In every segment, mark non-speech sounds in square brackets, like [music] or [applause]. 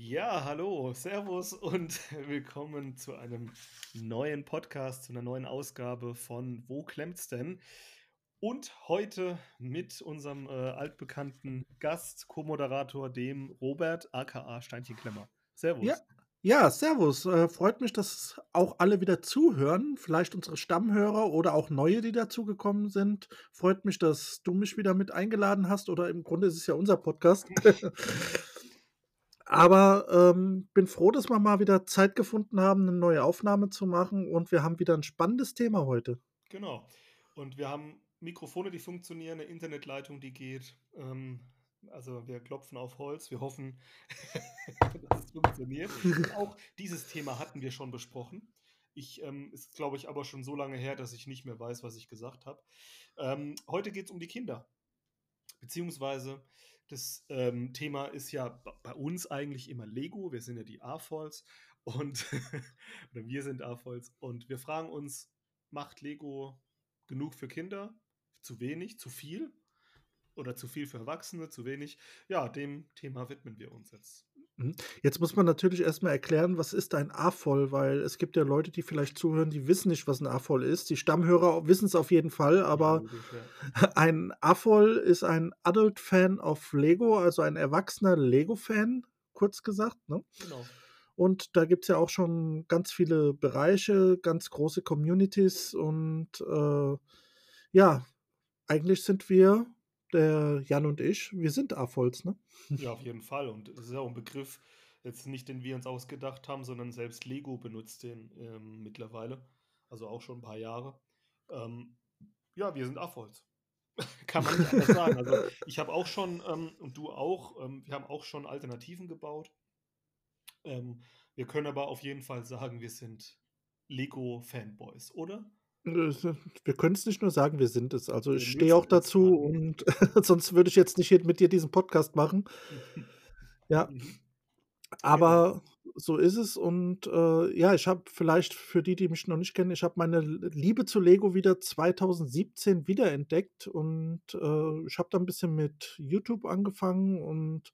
Ja, hallo, Servus und [laughs] willkommen zu einem neuen Podcast, zu einer neuen Ausgabe von Wo klemmt's denn? Und heute mit unserem äh, altbekannten Gast, Co-Moderator, dem Robert aka Steinchtenklemmer. Servus. Ja, ja, servus. Äh, freut mich, dass auch alle wieder zuhören. Vielleicht unsere Stammhörer oder auch neue, die dazugekommen sind. Freut mich, dass du mich wieder mit eingeladen hast. Oder im Grunde ist es ja unser Podcast. [laughs] Aber ähm, bin froh, dass wir mal wieder Zeit gefunden haben, eine neue Aufnahme zu machen. Und wir haben wieder ein spannendes Thema heute. Genau. Und wir haben Mikrofone, die funktionieren, eine Internetleitung, die geht. Ähm, also wir klopfen auf Holz, wir hoffen, [laughs] dass es funktioniert. Auch dieses Thema hatten wir schon besprochen. Ich ähm, ist, glaube ich, aber schon so lange her, dass ich nicht mehr weiß, was ich gesagt habe. Ähm, heute geht es um die Kinder. Beziehungsweise das ähm, Thema ist ja bei uns eigentlich immer Lego. Wir sind ja die AFOLs und [laughs] oder wir sind AFOLs und wir fragen uns, macht Lego genug für Kinder? Zu wenig, zu viel? Oder zu viel für Erwachsene, zu wenig? Ja, dem Thema widmen wir uns jetzt. Mhm. Jetzt muss man natürlich erstmal erklären, was ist ein AFOL, weil es gibt ja Leute, die vielleicht zuhören, die wissen nicht, was ein AFOL ist. Die Stammhörer wissen es auf jeden Fall, aber ja, [laughs] ein AFOL ist ein Adult Fan of Lego, also ein erwachsener Lego-Fan, kurz gesagt. Ne? Genau. Und da gibt es ja auch schon ganz viele Bereiche, ganz große Communities und äh, ja, eigentlich sind wir der Jan und ich, wir sind AFOLs, ne? Ja, auf jeden Fall. Und es ist ja auch ein Begriff, jetzt nicht den wir uns ausgedacht haben, sondern selbst Lego benutzt den ähm, mittlerweile. Also auch schon ein paar Jahre. Ähm, ja, wir sind AFOLs. [laughs] Kann man nicht anders sagen. Also ich habe auch schon, ähm, und du auch, ähm, wir haben auch schon Alternativen gebaut. Ähm, wir können aber auf jeden Fall sagen, wir sind Lego-Fanboys, oder? Wir können es nicht nur sagen, wir sind es. Also ich stehe auch dazu und [laughs] sonst würde ich jetzt nicht mit dir diesen Podcast machen. Ja. Mhm. Aber so ist es und äh, ja, ich habe vielleicht für die, die mich noch nicht kennen, ich habe meine Liebe zu Lego wieder 2017 wiederentdeckt und äh, ich habe da ein bisschen mit YouTube angefangen und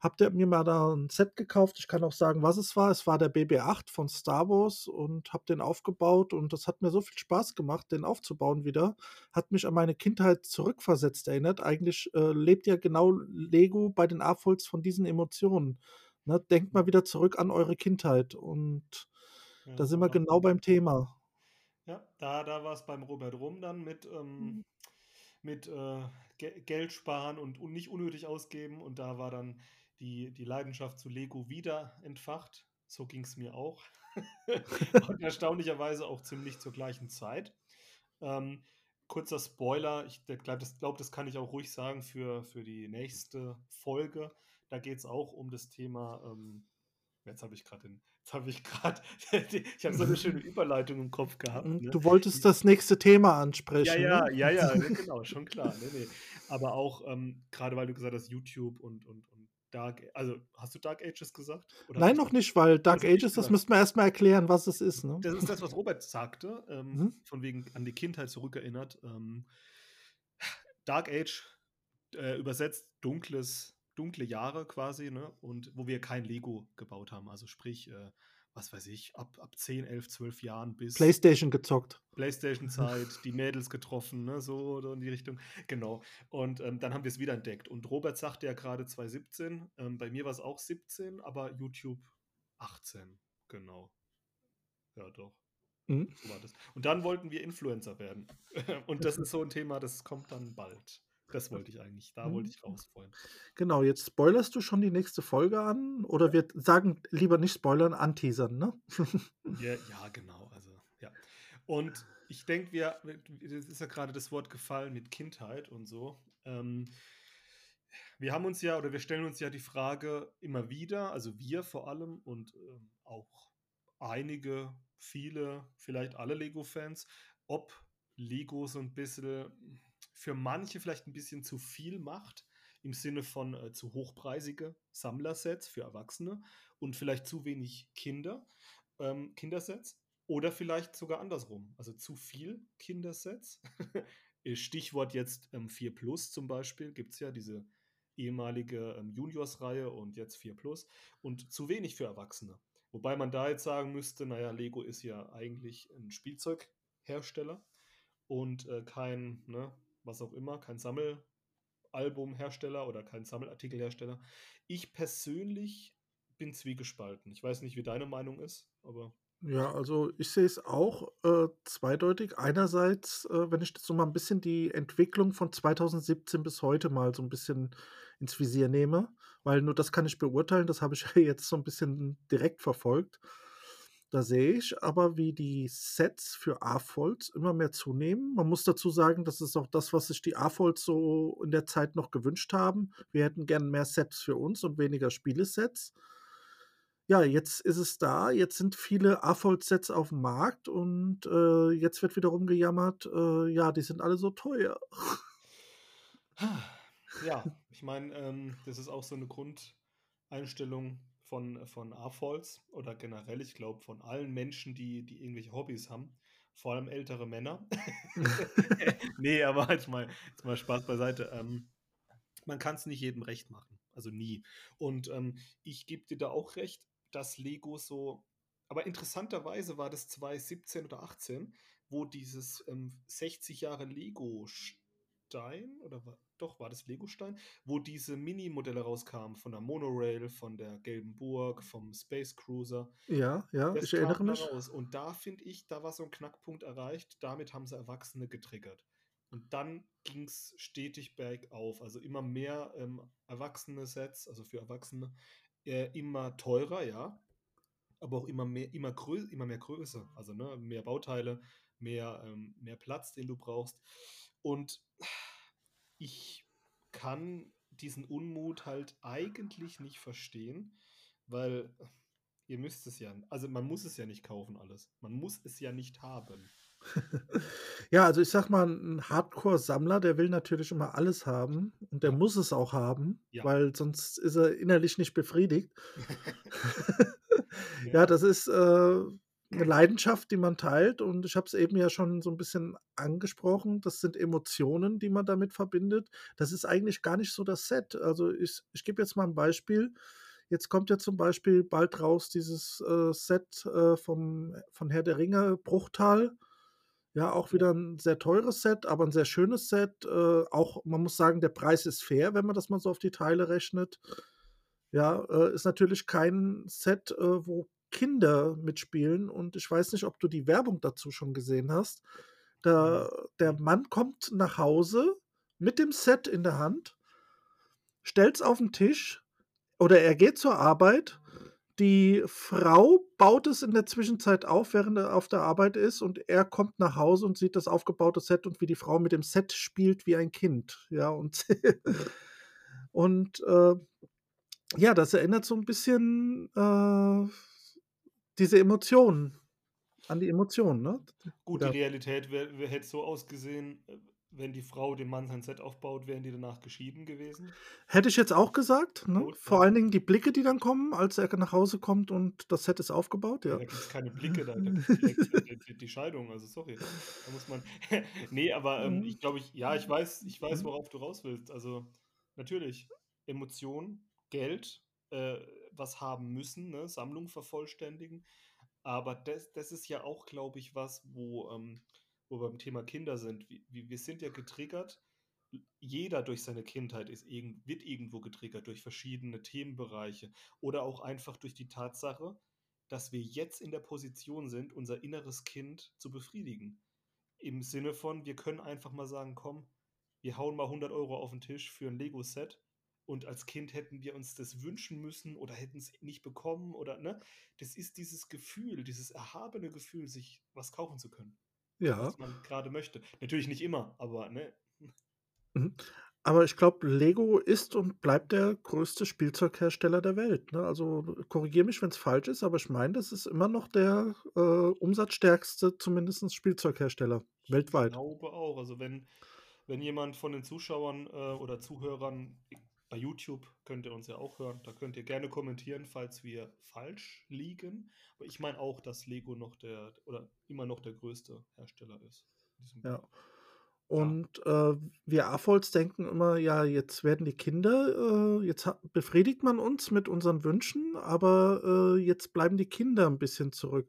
habe mir mal da ein Set gekauft. Ich kann auch sagen, was es war. Es war der BB-8 von Star Wars und habe den aufgebaut und das hat mir so viel Spaß gemacht, den aufzubauen wieder. Hat mich an meine Kindheit zurückversetzt erinnert. Eigentlich äh, lebt ja genau Lego bei den AFOLs von diesen Emotionen. Ne? Denkt mal wieder zurück an eure Kindheit und ja, da sind wir genau beim Thema. Ja, da, da war es beim Robert Rum dann mit, ähm, mhm. mit äh, Geld sparen und, und nicht unnötig ausgeben. Und da war dann die, die Leidenschaft zu Lego wieder entfacht. So ging es mir auch. [laughs] und erstaunlicherweise auch ziemlich zur gleichen Zeit. Ähm, kurzer Spoiler, ich glaube, das, glaub, das kann ich auch ruhig sagen für, für die nächste Folge. Da geht es auch um das Thema. Ähm, jetzt habe ich gerade. Jetzt habe ich gerade. [laughs] ich habe so eine schöne Überleitung im Kopf gehabt. Ne? Du wolltest das nächste Thema ansprechen. Ja, ja, ne? ja, ja, [laughs] genau, schon klar. Nee, nee. Aber auch, ähm, gerade weil du gesagt hast, YouTube und, und Dark, also hast du Dark Ages gesagt? Oder Nein, noch nicht, weil Dark Ages, das müssten wir erstmal erklären, was es ist. Ne? Das ist das, was [laughs] Robert sagte, ähm, mhm. von wegen an die Kindheit zurückerinnert. Ähm, Dark Age äh, übersetzt dunkles, dunkle Jahre quasi, ne? Und wo wir kein Lego gebaut haben. Also sprich, äh, was weiß ich, ab, ab 10, 11, 12 Jahren bis. Playstation gezockt. Playstation-Zeit, [laughs] die Mädels getroffen, ne, so oder in die Richtung. Genau. Und ähm, dann haben wir es wieder entdeckt. Und Robert sagte ja gerade 2017. Ähm, bei mir war es auch 17, aber YouTube 18. Genau. Ja, doch. Mhm. So war das. Und dann wollten wir Influencer werden. [laughs] Und das ist so ein Thema, das kommt dann bald. Das wollte ich eigentlich, da wollte mhm. ich raus vorhin. Genau, jetzt spoilerst du schon die nächste Folge an oder wir sagen lieber nicht spoilern, anteasern, ne? ja, ja, genau, also ja. Und ich denke, wir, es ist ja gerade das Wort gefallen mit Kindheit und so. Ähm, wir haben uns ja oder wir stellen uns ja die Frage immer wieder, also wir vor allem und ähm, auch einige, viele, vielleicht alle Lego-Fans, ob Lego so ein bisschen für manche vielleicht ein bisschen zu viel macht, im Sinne von äh, zu hochpreisige Sammlersets für Erwachsene und vielleicht zu wenig Kinder, ähm, Kindersets. Oder vielleicht sogar andersrum, also zu viel Kindersets. [laughs] Stichwort jetzt ähm, 4 Plus zum Beispiel, gibt es ja diese ehemalige ähm, Juniors-Reihe und jetzt 4 Plus und zu wenig für Erwachsene. Wobei man da jetzt sagen müsste, naja, Lego ist ja eigentlich ein Spielzeughersteller und äh, kein, ne, was auch immer, kein Sammelalbumhersteller oder kein Sammelartikelhersteller. Ich persönlich bin zwiegespalten. Ich weiß nicht, wie deine Meinung ist, aber. Ja, also ich sehe es auch äh, zweideutig. Einerseits, äh, wenn ich jetzt so mal ein bisschen die Entwicklung von 2017 bis heute mal so ein bisschen ins Visier nehme, weil nur das kann ich beurteilen, das habe ich ja [laughs] jetzt so ein bisschen direkt verfolgt. Da sehe ich aber, wie die Sets für AFOLs immer mehr zunehmen. Man muss dazu sagen, das ist auch das, was sich die AFOLs so in der Zeit noch gewünscht haben. Wir hätten gern mehr Sets für uns und weniger Spielesets. Ja, jetzt ist es da. Jetzt sind viele AFOL-Sets auf dem Markt und äh, jetzt wird wiederum gejammert, äh, ja, die sind alle so teuer. Ja, ich meine, ähm, das ist auch so eine Grundeinstellung von, von AFOLs oder generell, ich glaube, von allen Menschen, die, die irgendwelche Hobbys haben. Vor allem ältere Männer. [laughs] [laughs] nee, aber jetzt mal, jetzt mal Spaß beiseite. Ähm, man kann es nicht jedem recht machen. Also nie. Und ähm, ich gebe dir da auch recht dass Lego so. Aber interessanterweise war das 2017 oder 18, wo dieses ähm, 60 Jahre Lego-Stein, oder war, doch, war das Lego-Stein, wo diese Mini-Modelle rauskamen von der Monorail, von der Gelben Burg, vom Space Cruiser. Ja, ja, das ich erinnere mich. Raus. Und da finde ich, da war so ein Knackpunkt erreicht, damit haben sie Erwachsene getriggert. Und dann ging es stetig bergauf. Also immer mehr ähm, erwachsene Sets, also für Erwachsene, äh, immer teurer, ja, aber auch immer mehr, immer, grö immer mehr Größe, also ne, mehr Bauteile, mehr, ähm, mehr Platz, den du brauchst. Und ich kann diesen Unmut halt eigentlich nicht verstehen, weil ihr müsst es ja, also man muss es ja nicht kaufen alles. Man muss es ja nicht haben. [laughs] Ja, also ich sag mal, ein Hardcore-Sammler, der will natürlich immer alles haben und der muss es auch haben, Ja. weil sonst ist er innerlich nicht befriedigt. Ja. [laughs] [laughs] Ja, das ist, äh, 'ne Leidenschaft, die man teilt und ich habe es eben ja schon so ein bisschen angesprochen. Das sind Emotionen, die man damit verbindet. Das ist eigentlich gar nicht so das Set. Also, ich ich gebe jetzt mal ein Beispiel. Jetzt kommt ja zum Beispiel bald raus dieses, äh, Set, äh, vom von Herr der Ringe, Bruchtal. Ja, auch wieder ein sehr teures Set, aber ein sehr schönes Set. Äh, auch man muss sagen, der Preis ist fair, wenn man das mal so auf die Teile rechnet. Ja, äh, ist natürlich kein Set, äh, wo Kinder mitspielen und ich weiß nicht, ob du die Werbung dazu schon gesehen hast. Da der Mann kommt nach Hause mit dem Set in der Hand, stellt es auf den Tisch oder er geht zur Arbeit die Frau baut es in der Zwischenzeit auf, während er auf der Arbeit ist und er kommt nach Hause und sieht das aufgebaute Set und wie die Frau mit dem Set spielt wie ein Kind. Ja, und [laughs] und, äh, ja, das erinnert so ein bisschen, äh, diese Emotionen an die Emotionen, ne? Gut, die Realität hätte so ausgesehen, äh, wenn die Frau dem Mann sein Set aufbaut, wären die danach geschieden gewesen? Hätte ich jetzt auch gesagt, ne? Vor allen Dingen die Blicke, die dann kommen, als er nach Hause kommt und das Set ist aufgebaut, ja. Ja, da gibt's keine Blicke, da da [laughs] gibt's direkt die die Scheidung, also sorry. Da muss man [laughs] ne, aber, ähm, ich glaube ich ja, ich weiß ich weiß, mhm. worauf du raus willst. Also, natürlich, Emotion, Geld, äh, was haben müssen, ne, Sammlung vervollständigen. Aber das das ist ja auch, glaube ich, was, wo, ähm wo wir beim Thema Kinder sind, wie, wir sind ja getriggert. Jeder durch seine Kindheit ist wird irgendwo getriggert durch verschiedene Themenbereiche oder auch einfach durch die Tatsache, dass wir jetzt in der Position sind, unser inneres Kind zu befriedigen. Im Sinne von, wir können einfach mal sagen, komm, wir hauen mal 100 Euro auf den Tisch für ein Lego-Set und als Kind hätten wir uns das wünschen müssen oder hätten es nicht bekommen oder ne? Das ist dieses Gefühl, dieses erhabene Gefühl, sich was kaufen zu können. Ja. Was man gerade möchte. Natürlich nicht immer, aber ne? Mhm. Aber ich glaube, Lego ist und bleibt der größte Spielzeughersteller der Welt, ne? Also, korrigiere mich, wenn es falsch ist, aber ich meine, das ist immer noch der, äh, umsatzstärkste zumindest Spielzeughersteller Ich weltweit. glaube auch. Also, wenn wenn jemand von den Zuschauern, äh, oder Zuhörern bei YouTube könnt ihr uns ja auch hören. Da könnt ihr gerne kommentieren, falls wir falsch liegen. Aber ich meine auch, dass Lego noch der oder immer noch der größte Hersteller ist. Ja. Und, äh, wir AFOLs denken immer: „Ja, jetzt werden die Kinder äh, jetzt befriedigt man uns mit unseren Wünschen, aber, äh, jetzt bleiben die Kinder 'n bisschen zurück.“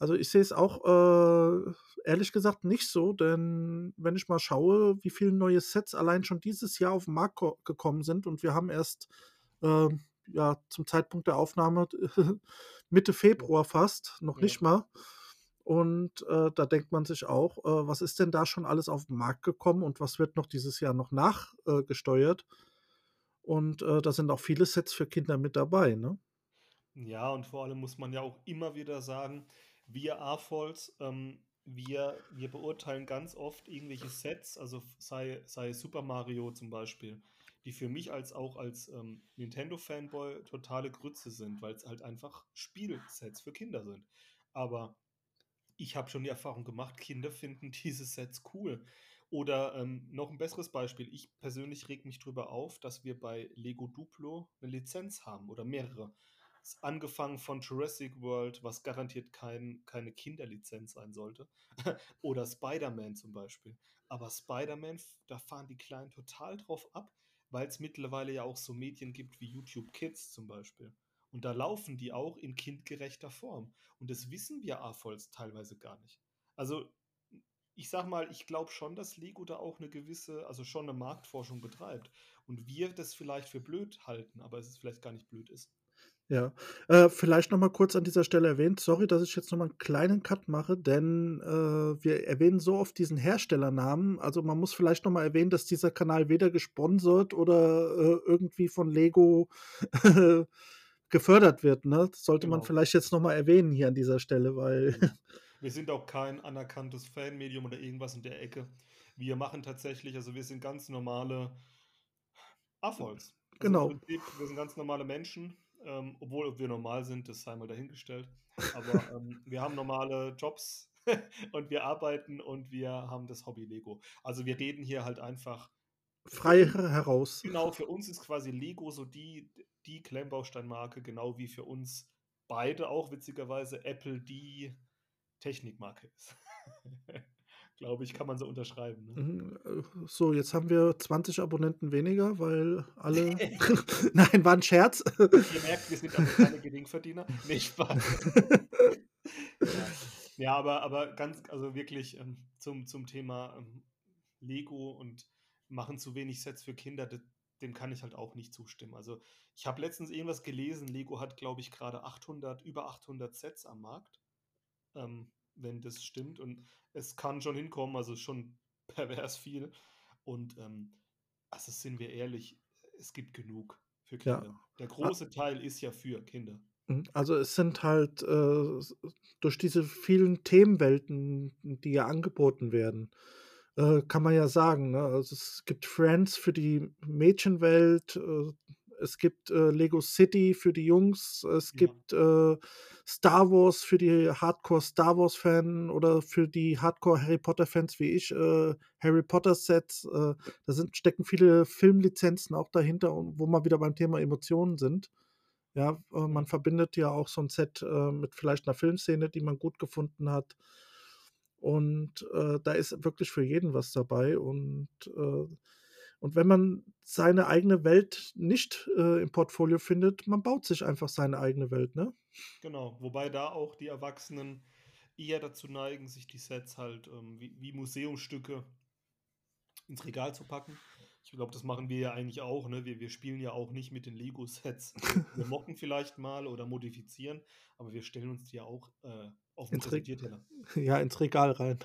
Also, ich sehe es auch, äh, ehrlich gesagt nicht so, denn wenn ich mal schaue, wie viele neue Sets allein schon dieses Jahr auf 'n Markt ko gekommen sind und wir haben erst, ähm, ja, zum Zeitpunkt der Aufnahme [laughs] Mitte Februar fast, noch Ja. nicht mal. Und, äh, da denkt man sich auch: „Äh, was ist denn da schon alles auf 'n Markt gekommen und was wird noch dieses Jahr noch nach äh, gesteuert?“ Und, äh, da sind auch viele Sets für Kinder mit dabei, ne? Ja, und vor allem muss man ja auch immer wieder sagen, wir AFOLs, ähm, wir wir beurteilen ganz oft irgendwelche Sets, also sei sei es Super Mario zum Beispiel, die für mich als auch als, ähm, Nintendo-Fanboy totale Grütze sind, weil's halt einfach Spielsets für Kinder sind. Aber ich habe schon die Erfahrung gemacht, Kinder finden [laughs] diese Sets cool. Oder, ähm, noch 'n besseres Beispiel: Ich persönlich rege mich drüber auf, dass wir bei Lego Duplo 'ne Lizenz haben oder mehrere. Angefangen von Jurassic World, was garantiert kein keine Kinderlizenz sein sollte, [laughs] oder Spider-Man zum Beispiel. Aber Spider-Man, da fahren die Kleinen total drauf ab, weil's mittlerweile ja auch so Medien gibt wie YouTube Kids zum Beispiel. Und da laufen die auch in kindgerechter Form. Und das wissen wir AFOLs teilweise gar nicht. Also, ich sage mal, ich glaube schon, dass Lego da auch 'ne gewisse also schon 'ne Marktforschung betreibt und wir das vielleicht für blöd halten, aber es ist vielleicht gar nicht blöd ist. Ja. Äh, vielleicht noch mal kurz an dieser Stelle erwähnt, sorry, dass ich jetzt noch mal 'n kleinen Cut mache, denn, äh, wir erwähnen so oft diesen Herstellernamen. Also, man muss vielleicht noch mal erwähnen, dass dieser Kanal weder gesponsert oder, äh, irgendwie von Lego [laughs] gefördert wird, ne? Das sollte man Genau. vielleicht jetzt noch mal erwähnen hier an dieser Stelle, weil Genau. [laughs] Wir sind auch kein anerkanntes Fanmedium oder irgendwas in der Ecke. Wir machen tatsächlich also, wir sind ganz normale AFOLs. Also, Genau. Prinzip, wir sind ganz normale Menschen, ähm, obwohl ob wir normal sind, das sei mal dahingestellt. Aber, [laughs] ähm, wir haben normale Jobs [laughs] und wir arbeiten und wir haben das Hobby Lego. Also, wir reden hier halt einfach Frei heraus. genau, für uns ist quasi Lego so die die Klemmbaustein-Marke, genau wie für uns beide auch witzigerweise Apple die Technikmarke ist. [laughs] Glaube ich, kann man so unterschreiben, ne? Mhm, äh, so, jetzt haben wir 20 Abonnenten weniger, weil alle [laughs] [laughs] nein, war 'n Scherz. Ihr merkt, wir sind also keine Geringverdiener. [laughs] Ne, Spaß. Ja. Ja, aber aber ganz also wirklich, ähm, zum zum Thema, ähm, Lego und machen zu wenig Sets für Kinder, dem kann ich halt auch nicht zustimmen. Also, ich habe letztens irgendwas gelesen, Lego hat, glaube ich, grade 800 über 800 Sets am Markt, ähm, wenn das stimmt. Und es kann schon hinkommen, also, schon [laughs] pervers viel. Und, ähm, also, sind wir ehrlich, es gibt genug für Ja. Kinder. Der A große Teil ist ja für Kinder. Mhm, also, es sind halt, äh, durch diese vielen Themenwelten, die ja angeboten werden, äh, kann man ja sagen, ne? Also, es gibt Friends für die Mädchenwelt, äh, es gibt, äh, Lego City für die Jungs, es Ja. gibt, äh, Star Wars für die Hardcore-Star-Wars-Fan oder für die Hardcore-Harry-Potter-Fans wie ich, äh, Harry-Potter-Sets. Äh, da sind stecken viele Filmlizenzen auch dahinter und wo wir wieder beim Thema Emotionen sind. Ja, äh, man verbindet ja auch so 'n Set, äh, mit vielleicht 'ner Filmszene, die man gut gefunden hat. Und, da ist wirklich für jeden was dabei. Und, und wenn man seine eigene Welt nicht, äh, im Portfolio findet, man baut sich einfach seine eigene Welt, ne? Genau, wobei da auch die Erwachsenen eher dazu neigen, sich die Sets halt, ähm, wie wie Museumsstücke ins Regal zu packen. Ich glaube, das machen wir ja eigentlich auch, ne? Wir wir spielen ja auch nicht mit den Lego-Sets. Wir moppen vielleicht mal oder modifizieren, aber wir stellen uns die ja auch, äh, auf 'n Ins Präsentierteller. [laughs] ja, ins Regal rein.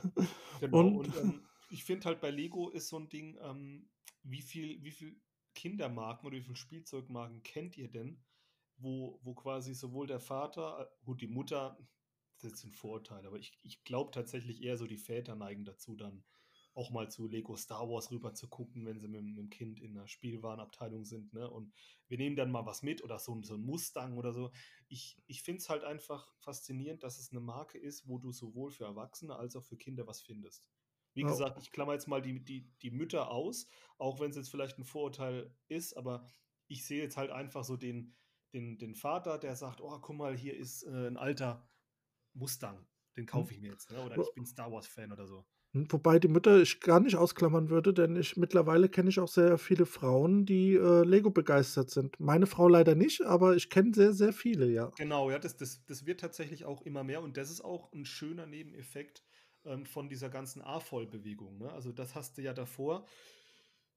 Genau, Und und, ähm, ich finde halt bei Lego ist so 'n Ding, ähm, wie viel wie viel Kindermarken oder wie viel Spielzeugmarken kennt ihr denn, wo wo quasi sowohl der Vater gut, die Mutter, das ist jetzt 'n Vorurteil, aber ich ich glaube tatsächlich eher so, die Väter neigen dazu, dann auch mal zu Lego Star Wars rüber zu gucken, wenn sie mit'm mit'm Kind in 'ner Spielwarenabteilung sind, ne? Und wir nehmen dann mal was mit oder so so 'n Mustang oder so. Ich ich finde es halt einfach faszinierend, dass es 'ne Marke ist, wo du sowohl für Erwachsene als auch für Kinder was findest. Wie Ja. gesagt, ich klammer jetzt mal die die die Mütter aus, auch wenn's jetzt vielleicht 'n Vorurteil ist, aber ich sehe jetzt halt einfach so den den den Vater, der sagt: „Oh, guck mal, hier ist, äh, 'n alter Mustang, den kaufe ich mir jetzt“, ne? Oder ich bin Star Wars Fan oder so. Hm, wobei die Mütter ich gar nicht ausklammern würde, denn ich mittlerweile kenne ich auch sehr viele Frauen, die, äh, Lego begeistert sind. Meine Frau leider nicht, aber ich kenne sehr, sehr viele, ja. Genau, ja, das das das wird tatsächlich auch immer mehr und das ist auch 'n schöner Nebeneffekt, ähm, von dieser ganzen AFOL-Bewegung, ne? Also, das hast du ja davor,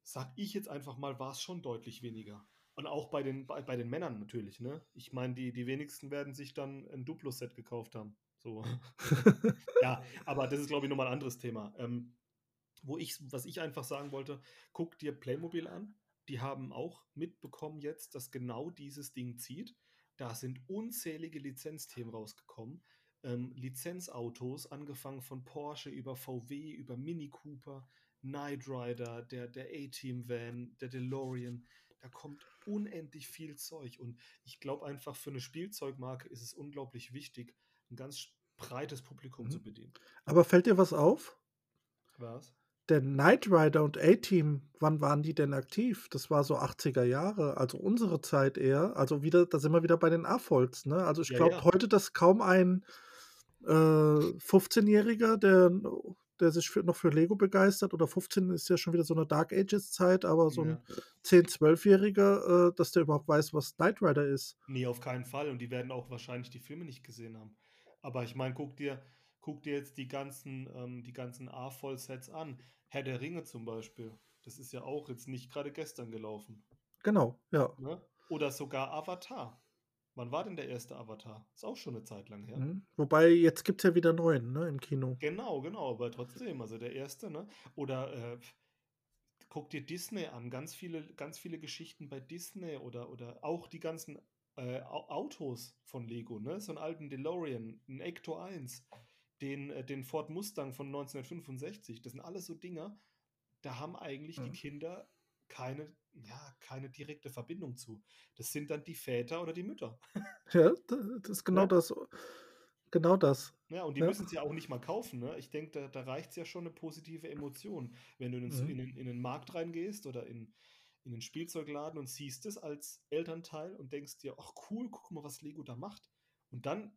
sage ich jetzt einfach mal, war's schon deutlich weniger. Und auch bei den bei bei den Männern natürlich, ne? Ich meine, die die wenigsten werden sich dann 'n Duplo-Set gekauft haben, so. [laughs] Ja, aber das ist, glaube ich, noch mal 'n anderes Thema. Ähm, wo ich was ich einfach sagen wollte: Guck dir Playmobil an. Die haben auch mitbekommen jetzt, dass genau dieses Ding zieht. Da sind unzählige Lizenzthemen rausgekommen. Ähm, Lizenzautos, angefangen von Porsche über VW, über Mini Cooper, Knight Rider, der der A-Team Van, der DeLorean. Da kommt unendlich viel Zeug und ich glaube einfach, für 'ne Spielzeugmarke ist es unglaublich wichtig, 'n ganz breites Publikum Mhm. zu bedienen. Aber fällt dir was auf? Was? Der Knight Rider und A-Team, wann waren die denn aktiv? Das war so 80er Jahre, also unsere Zeit eher. Also wieder da sind wir wieder bei den AFOLs, ne? Also, ich Ja, glaube ja. heute, dass kaum ein, äh, 15-Jähriger, der der sich für noch für Lego begeistert oder 15 ist ja schon wieder so 'ne Dark Ages Zeit, aber so 'n Ja. 10, 12-Jähriger, äh, dass der überhaupt weiß, was Knight Rider ist. Ne, auf keinen Fall und die werden auch wahrscheinlich die Filme nicht gesehen haben. Aber ich meine, guck dir guck dir jetzt die ganzen ähm, die ganzen AFOL-Sets an. Herr der Ringe zum Beispiel. Das ist ja auch jetzt nicht grade gestern gelaufen. Genau, ja. Ne? Oder sogar Avatar. Wann war denn der erste Avatar? Ist auch schon 'ne Zeit lang her. Mhm. Wobei jetzt gibt's ja wieder neuen, ne, im Kino. Genau, genau, aber trotzdem, also der erste, ne? Oder, äh, guck dir Disney an, ganz viele ganz viele Geschichten bei Disney oder oder auch die ganzen, äh, Au Autos von Lego, ne? So 'n alten DeLorean, 'n Ecto 1, den äh, den Ford Mustang von 1965. Das sind alles so Dinger, da haben eigentlich die Mhm. Kinder keine ja, keine direkte Verbindung zu. Das sind dann die Väter oder die Mütter. [laughs] Ja, da das ist genau Ne? das. Genau das. Ja, und die Ja. müssen's ja auch nicht mal kaufen, ne? Ich denke, da da reicht's ja schon 'ne positive Emotion, wenn du in Su Mhm. in in 'nen Markt reingehst oder in in 'nen Spielzeugladen und siehst es als Elternteil und denkst dir: „Ach cool, guck mal, was Lego da macht.“ Und dann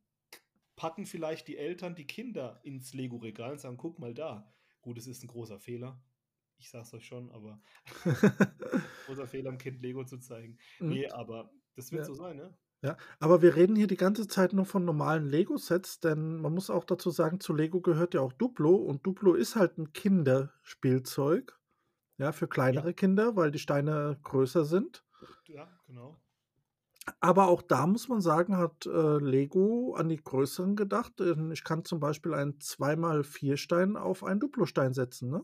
packen vielleicht die Eltern die Kinder ins Lego-Regal und sagen: „Guck mal da.“ Gut, es ist 'n großer Fehler. Ich sage es euch schon, aber [laughs] großer Fehler, 'm Kind Lego zu zeigen. Mhm. Ne, aber das wird Ja. so sein, ne? Ja, aber wir reden hier die ganze Zeit nur von normalen Lego-Sets, denn man muss auch dazu sagen, zu Lego gehört ja auch Duplo und Duplo ist halt 'n Kinderspielzeug, ja, für Ja. kleinere Kinder, weil die Steine größer sind. Ja, genau. Aber auch da muss man sagen, hat, äh, Lego an die Größeren gedacht, ich kann zum Beispiel einen 2 mal 4 Stein auf einen Duplostein setzen, ne?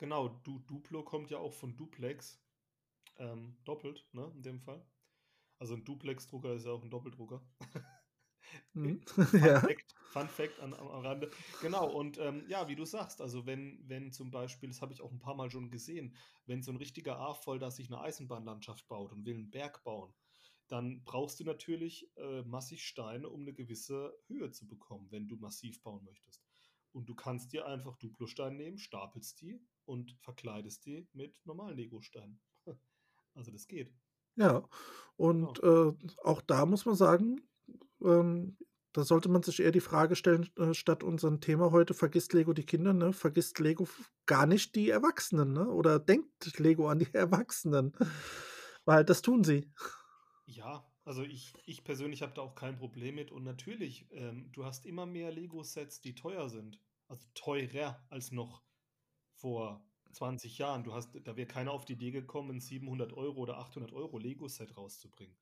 Genau, Du Duplo kommt ja auch von Duplex, ähm, doppelt, ne, in dem Fall. Also 'n Duplex-Drucker ist ja auch 'n Doppeldrucker. [laughs] Mhm. [laughs] Fun Ja. Fact Fun Fact an am Rande. Genau und, ähm, ja, wie du sagst, also wenn wenn zum Beispiel das habe ich auch 'n paarmal schon gesehen, wenn so 'n richtiger AFOL da sich 'ne Eisenbahnlandschaft baut und will 'n Berg bauen, dann brauchst du natürlich, äh, massig Steine, um 'ne gewisse Höhe zu bekommen, wenn du massiv bauen möchtest. Und du kannst dir einfach Duplosteine nehmen, stapelst die und verkleidest die mit normalen Legosteinen. [laughs] Also, das geht. Ja, Genau. und, äh, auch da muss man sagen, ähm, da sollte man sich eher die Frage stellen, äh, statt unserem Thema heute: „Vergisst Lego die Kinder“, ne? Vergisst Lego gar nicht die Erwachsenen, ne? Oder denkt Lego an die [laughs] Erwachsenen? Weil das tun sie. Ja, also ich ich persönlich habe da auch kein Problem mit und natürlich, ähm, du hast immer mehr Lego-Sets, die teuer sind, also teurer als noch vor 20 Jahren. Du hast da wäre keiner auf die Idee gekommen, 'n 700 € oder 800 € Lego-Set rauszubringen.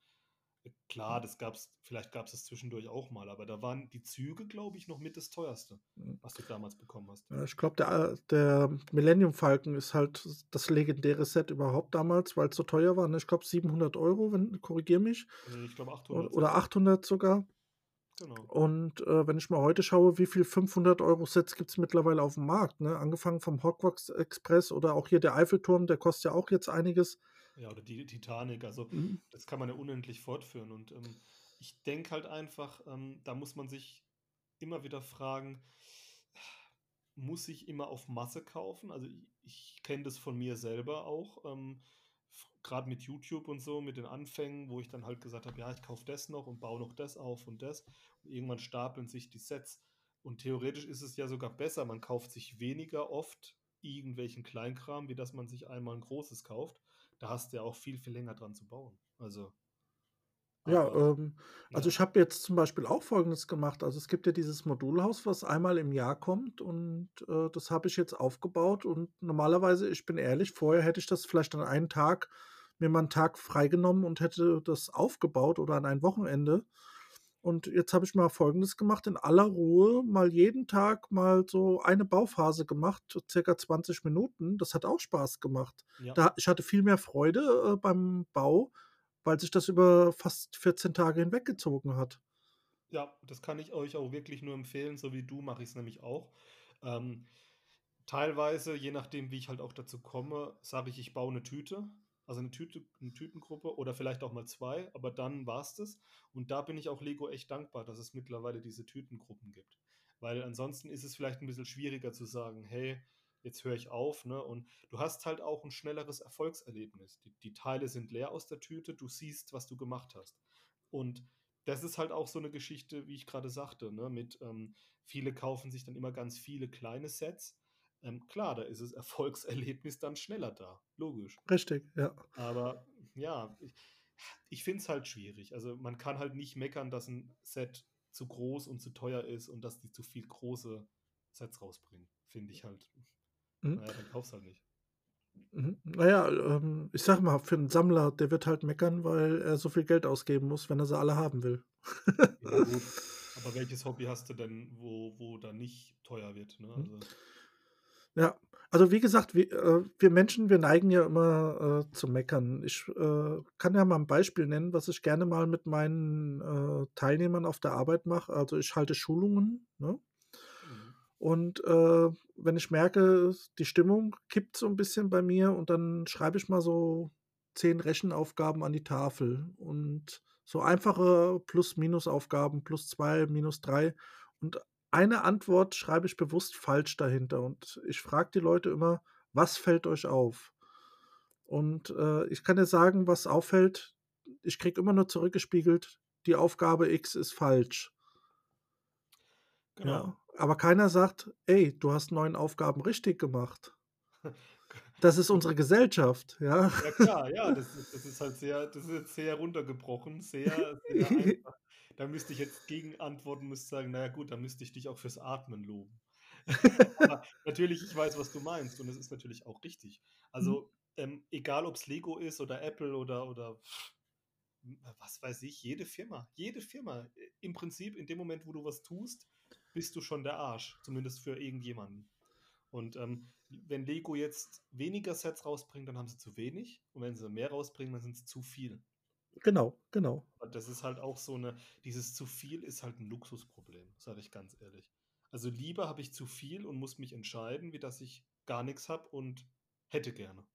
Äh, klar, das gab's vielleicht gab's das zwischendurch auch mal, aber da waren die Züge, glaube ich, noch mit das Teuerste, Mhm. was du damals bekommen hast. Ich glaube, der a der Millennium Falcon ist halt das legendäre Set überhaupt damals, weil's so teuer war, ne? Ich glaube 700 €, wenn korrigiere mich. Ne, ich glaube O 800 oder sogar. 800 sogar. Genau. Und, äh, wenn ich mal heute schaue, wie viel 500 € Sets gibt's mittlerweile auf'm Markt, ne? Angefangen vom Hogwarts Express oder auch hier der Eiffelturm, der kostet ja auch jetzt einiges. Ja, oder die Titanic, also Mhm. das kann man ja unendlich fortführen und, ähm, ich denke halt einfach, ähm, da muss man sich immer wieder fragen: „Muss ich immer auf Masse kaufen?“ Also, i ich kenne das von mir selber auch, ähm, f grad mit YouTube und so, mit den Anfängen, wo ich dann halt gesagt habe: „Ja, ich kaufe das noch und baue noch das auf und das.“ Und irgendwann stapeln sich die Sets Und theoretisch ist es ja sogar besser, man kauft sich weniger oft irgendwelchen Kleinkram, wie dass man sich einmal ein großes kauft. Da hast du ja auch viel, viel länger dran zu bauen. Also Ja, ähm, also ja. ich habe jetzt zum Beispiel auch Folgendes gemacht. Also, es gibt ja dieses Modulhaus, was einmal im Jahr kommt und, äh, das habe ich jetzt aufgebaut und normalerweise, ich bin ehrlich, vorher hätte ich das vielleicht an einen Tag mir mal 'n Tag freigenommen und hätte das aufgebaut oder an ein Wochenende. Und jetzt habe ich mal Folgendes gemacht, in aller Ruhe mal jeden Tag mal so eine Bauphase gemacht, circa 20 Minuten. Das hat auch Spaß gemacht. Ja. Da ich hatte viel mehr Freude, äh, beim Bau, weil sich das über fast 14 Tage hinweggezogen hat. Ja, das kann ich euch auch wirklich nur empfehlen, so wie du mache ich's nämlich auch. Ähm, teilweise, je nachdem, wie ich halt auch dazu komme, sage ich, ich baue 'ne Tüte, also 'ne Tüte 'ne Tütengruppe oder vielleicht auch mal 2, aber dann war's das. Und da bin ich auch Lego echt dankbar, dass es mittlerweile diese Tütengruppen gibt. Weil ansonsten ist es vielleicht 'n bisschen schwieriger zu sagen: „Hey, jetzt höre ich auf“, ne? Und du hast halt auch 'n schnelleres Erfolgserlebnis. Die die Teile sind leer aus der Tüte, du siehst, was du gemacht hast. Und das ist halt auch so 'ne Geschichte, wie ich grade sagte, ne, mit, ähm, viele kaufen sich dann immer ganz viele kleine Sets. Ähm, klar, da ist das [laughs] Erfolgserlebnis dann schneller da, logisch. Richtig, ja. Aber ja, ich ich finde es halt schwierig. Also, man kann halt nicht meckern, dass 'n Set zu groß und zu teuer ist und dass die zu viel große Sets rausbringen. Finde ich halt Mhm. na ja, dann kauf's halt nicht. Mhm. Na ja, ähm, ich sage mal, für 'n Sammler, der wird halt meckern, weil er so viel Geld ausgeben muss, wenn er sie alle haben will. Ja gut, [laughs] aber welches Hobby hast du denn, wo wo dann nicht teuer wird, ne? Mhm. Also Ja, also wie gesagt, wir äh, wir Menschen, wir neigen ja immer, äh, zum Meckern. Ich, äh, kann ja mal 'n Beispiel nennen, was ich gerne mal mit meinen, äh, Teilnehmern auf der Arbeit mache. Also, ich halte Schulungen, ne? Mhm. Und, äh, wenn ich merke, die Stimmung kippt so 'n bisschen bei mir und dann schreibe ich mal so 10 Rechenaufgaben an die Tafel und so einfache Plus-Minus-Aufgaben, +2, -3 und eine Antwort schreibe ich bewusst falsch dahinter und ich frage die Leute immer: „Was fällt euch auf?“ Und, äh, ich kann dir sagen, was auffällt. Ich kriege immer nur zurückgespiegelt: „Die Aufgabe X ist falsch.“ Genau. Ja, aber keiner sagt: „Ey, du hast 9 Aufgaben richtig gemacht.“ [laughs] Das ist unsere Gesellschaft, ja? Ja klar, ja, das ist das ist halt sehr das ist jetzt sehr runtergebrochen, sehr, sehr [laughs] einfach. Da müsste ich jetzt gegenantworten, müsste sagen: „Na ja gut, dann müsste ich dich auch fürs Atmen loben.“ [laughs] Aber natürlich, ich weiß, was du meinst und es ist natürlich auch richtig. Mhm. Also, ähm, egal ob's Lego ist oder Apple oder oder was weiß ich, jede Firma jede Firma. I im Prinzip in dem Moment, wo du was tust, bist du schon der Arsch, zumindest für irgendjemanden. Und, ähm, wenn Lego jetzt weniger Sets rausbringt, dann haben sie zu wenig und wenn sie mehr rausbringen, dann sind's zu viel. Genau, genau. Und das ist halt auch so 'ne dieses zu viel ist halt 'n Luxusproblem, sage ich ganz ehrlich. Also, lieber habe ich zu viel und muss mich entscheiden, wie dass ich gar nix habe und hätte gerne.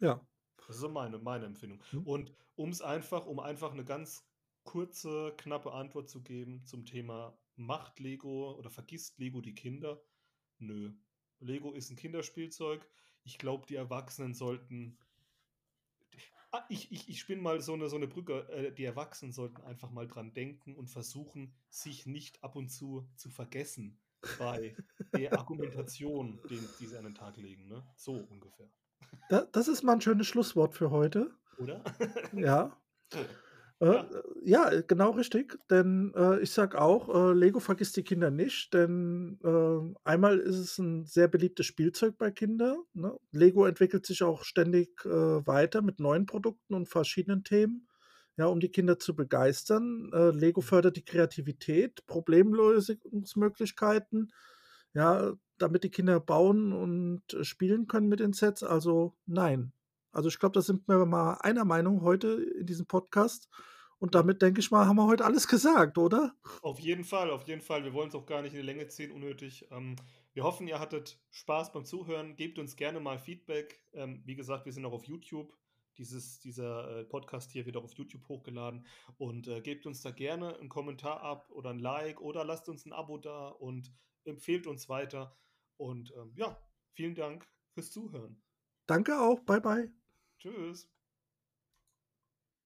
Ja. Das ist so meine meine Empfindung. Mhm. Und um's einfach um einfach 'ne ganz kurze, knappe Antwort zu geben zum Thema: „Macht Lego oder vergisst Lego die Kinder?“ Nö. Lego ist 'n Kinderspielzeug. Ich glaube, die Erwachsenen sollten Ah, ich ich ich spinne mal so 'ne so 'ne Brücke. Äh, die Erwachsenen sollten einfach mal dran denken und versuchen, sich nicht ab und zu zu vergessen bei der [laughs] Argumentation, den die sie an den Tag legen, ne? So ungefähr. Da das ist mal 'n schönes Schlusswort für heute. Oder? Ja. [laughs] Äh, Ja. ja, genau richtig, denn, äh, ich sage auch, äh, Lego vergisst die Kinder nicht, denn, äh, einmal ist es 'n sehr beliebtes Spielzeug bei Kinder, ne? Lego entwickelt sich auch ständig, äh, weiter mit neuen Produkten und verschiedenen Themen, ja, um die Kinder zu begeistern. Äh, Lego Mhm. fördert die Kreativität, Problemlösungsmöglichkeiten, ja, damit die Kinder bauen und spielen können mit den Sets. Also, nein. Also, ich glaube, da sind wir mal einer Meinung heute in diesem Podcast und damit denke ich mal, haben wir heute alles gesagt, oder? Auf jeden Fall, auf jeden Fall. Wir wollen's auch gar nicht in die Länge ziehen unnötig. Ähm, wir hoffen, ihr hattet Spaß beim Zuhören. Gebt uns gerne mal Feedback. Ähm, wie gesagt, wir sind auch auf YouTube. Dieses dieser, äh, Podcast hier wird auch auf YouTube hochgeladen und, äh, gebt uns da gerne 'n Kommentar ab oder 'n Like oder lasst uns 'n Abo da und empfehlt uns weiter. Und, ähm, ja, vielen Dank fürs Zuhören. Danke auch. Bye, bye. Tschüss.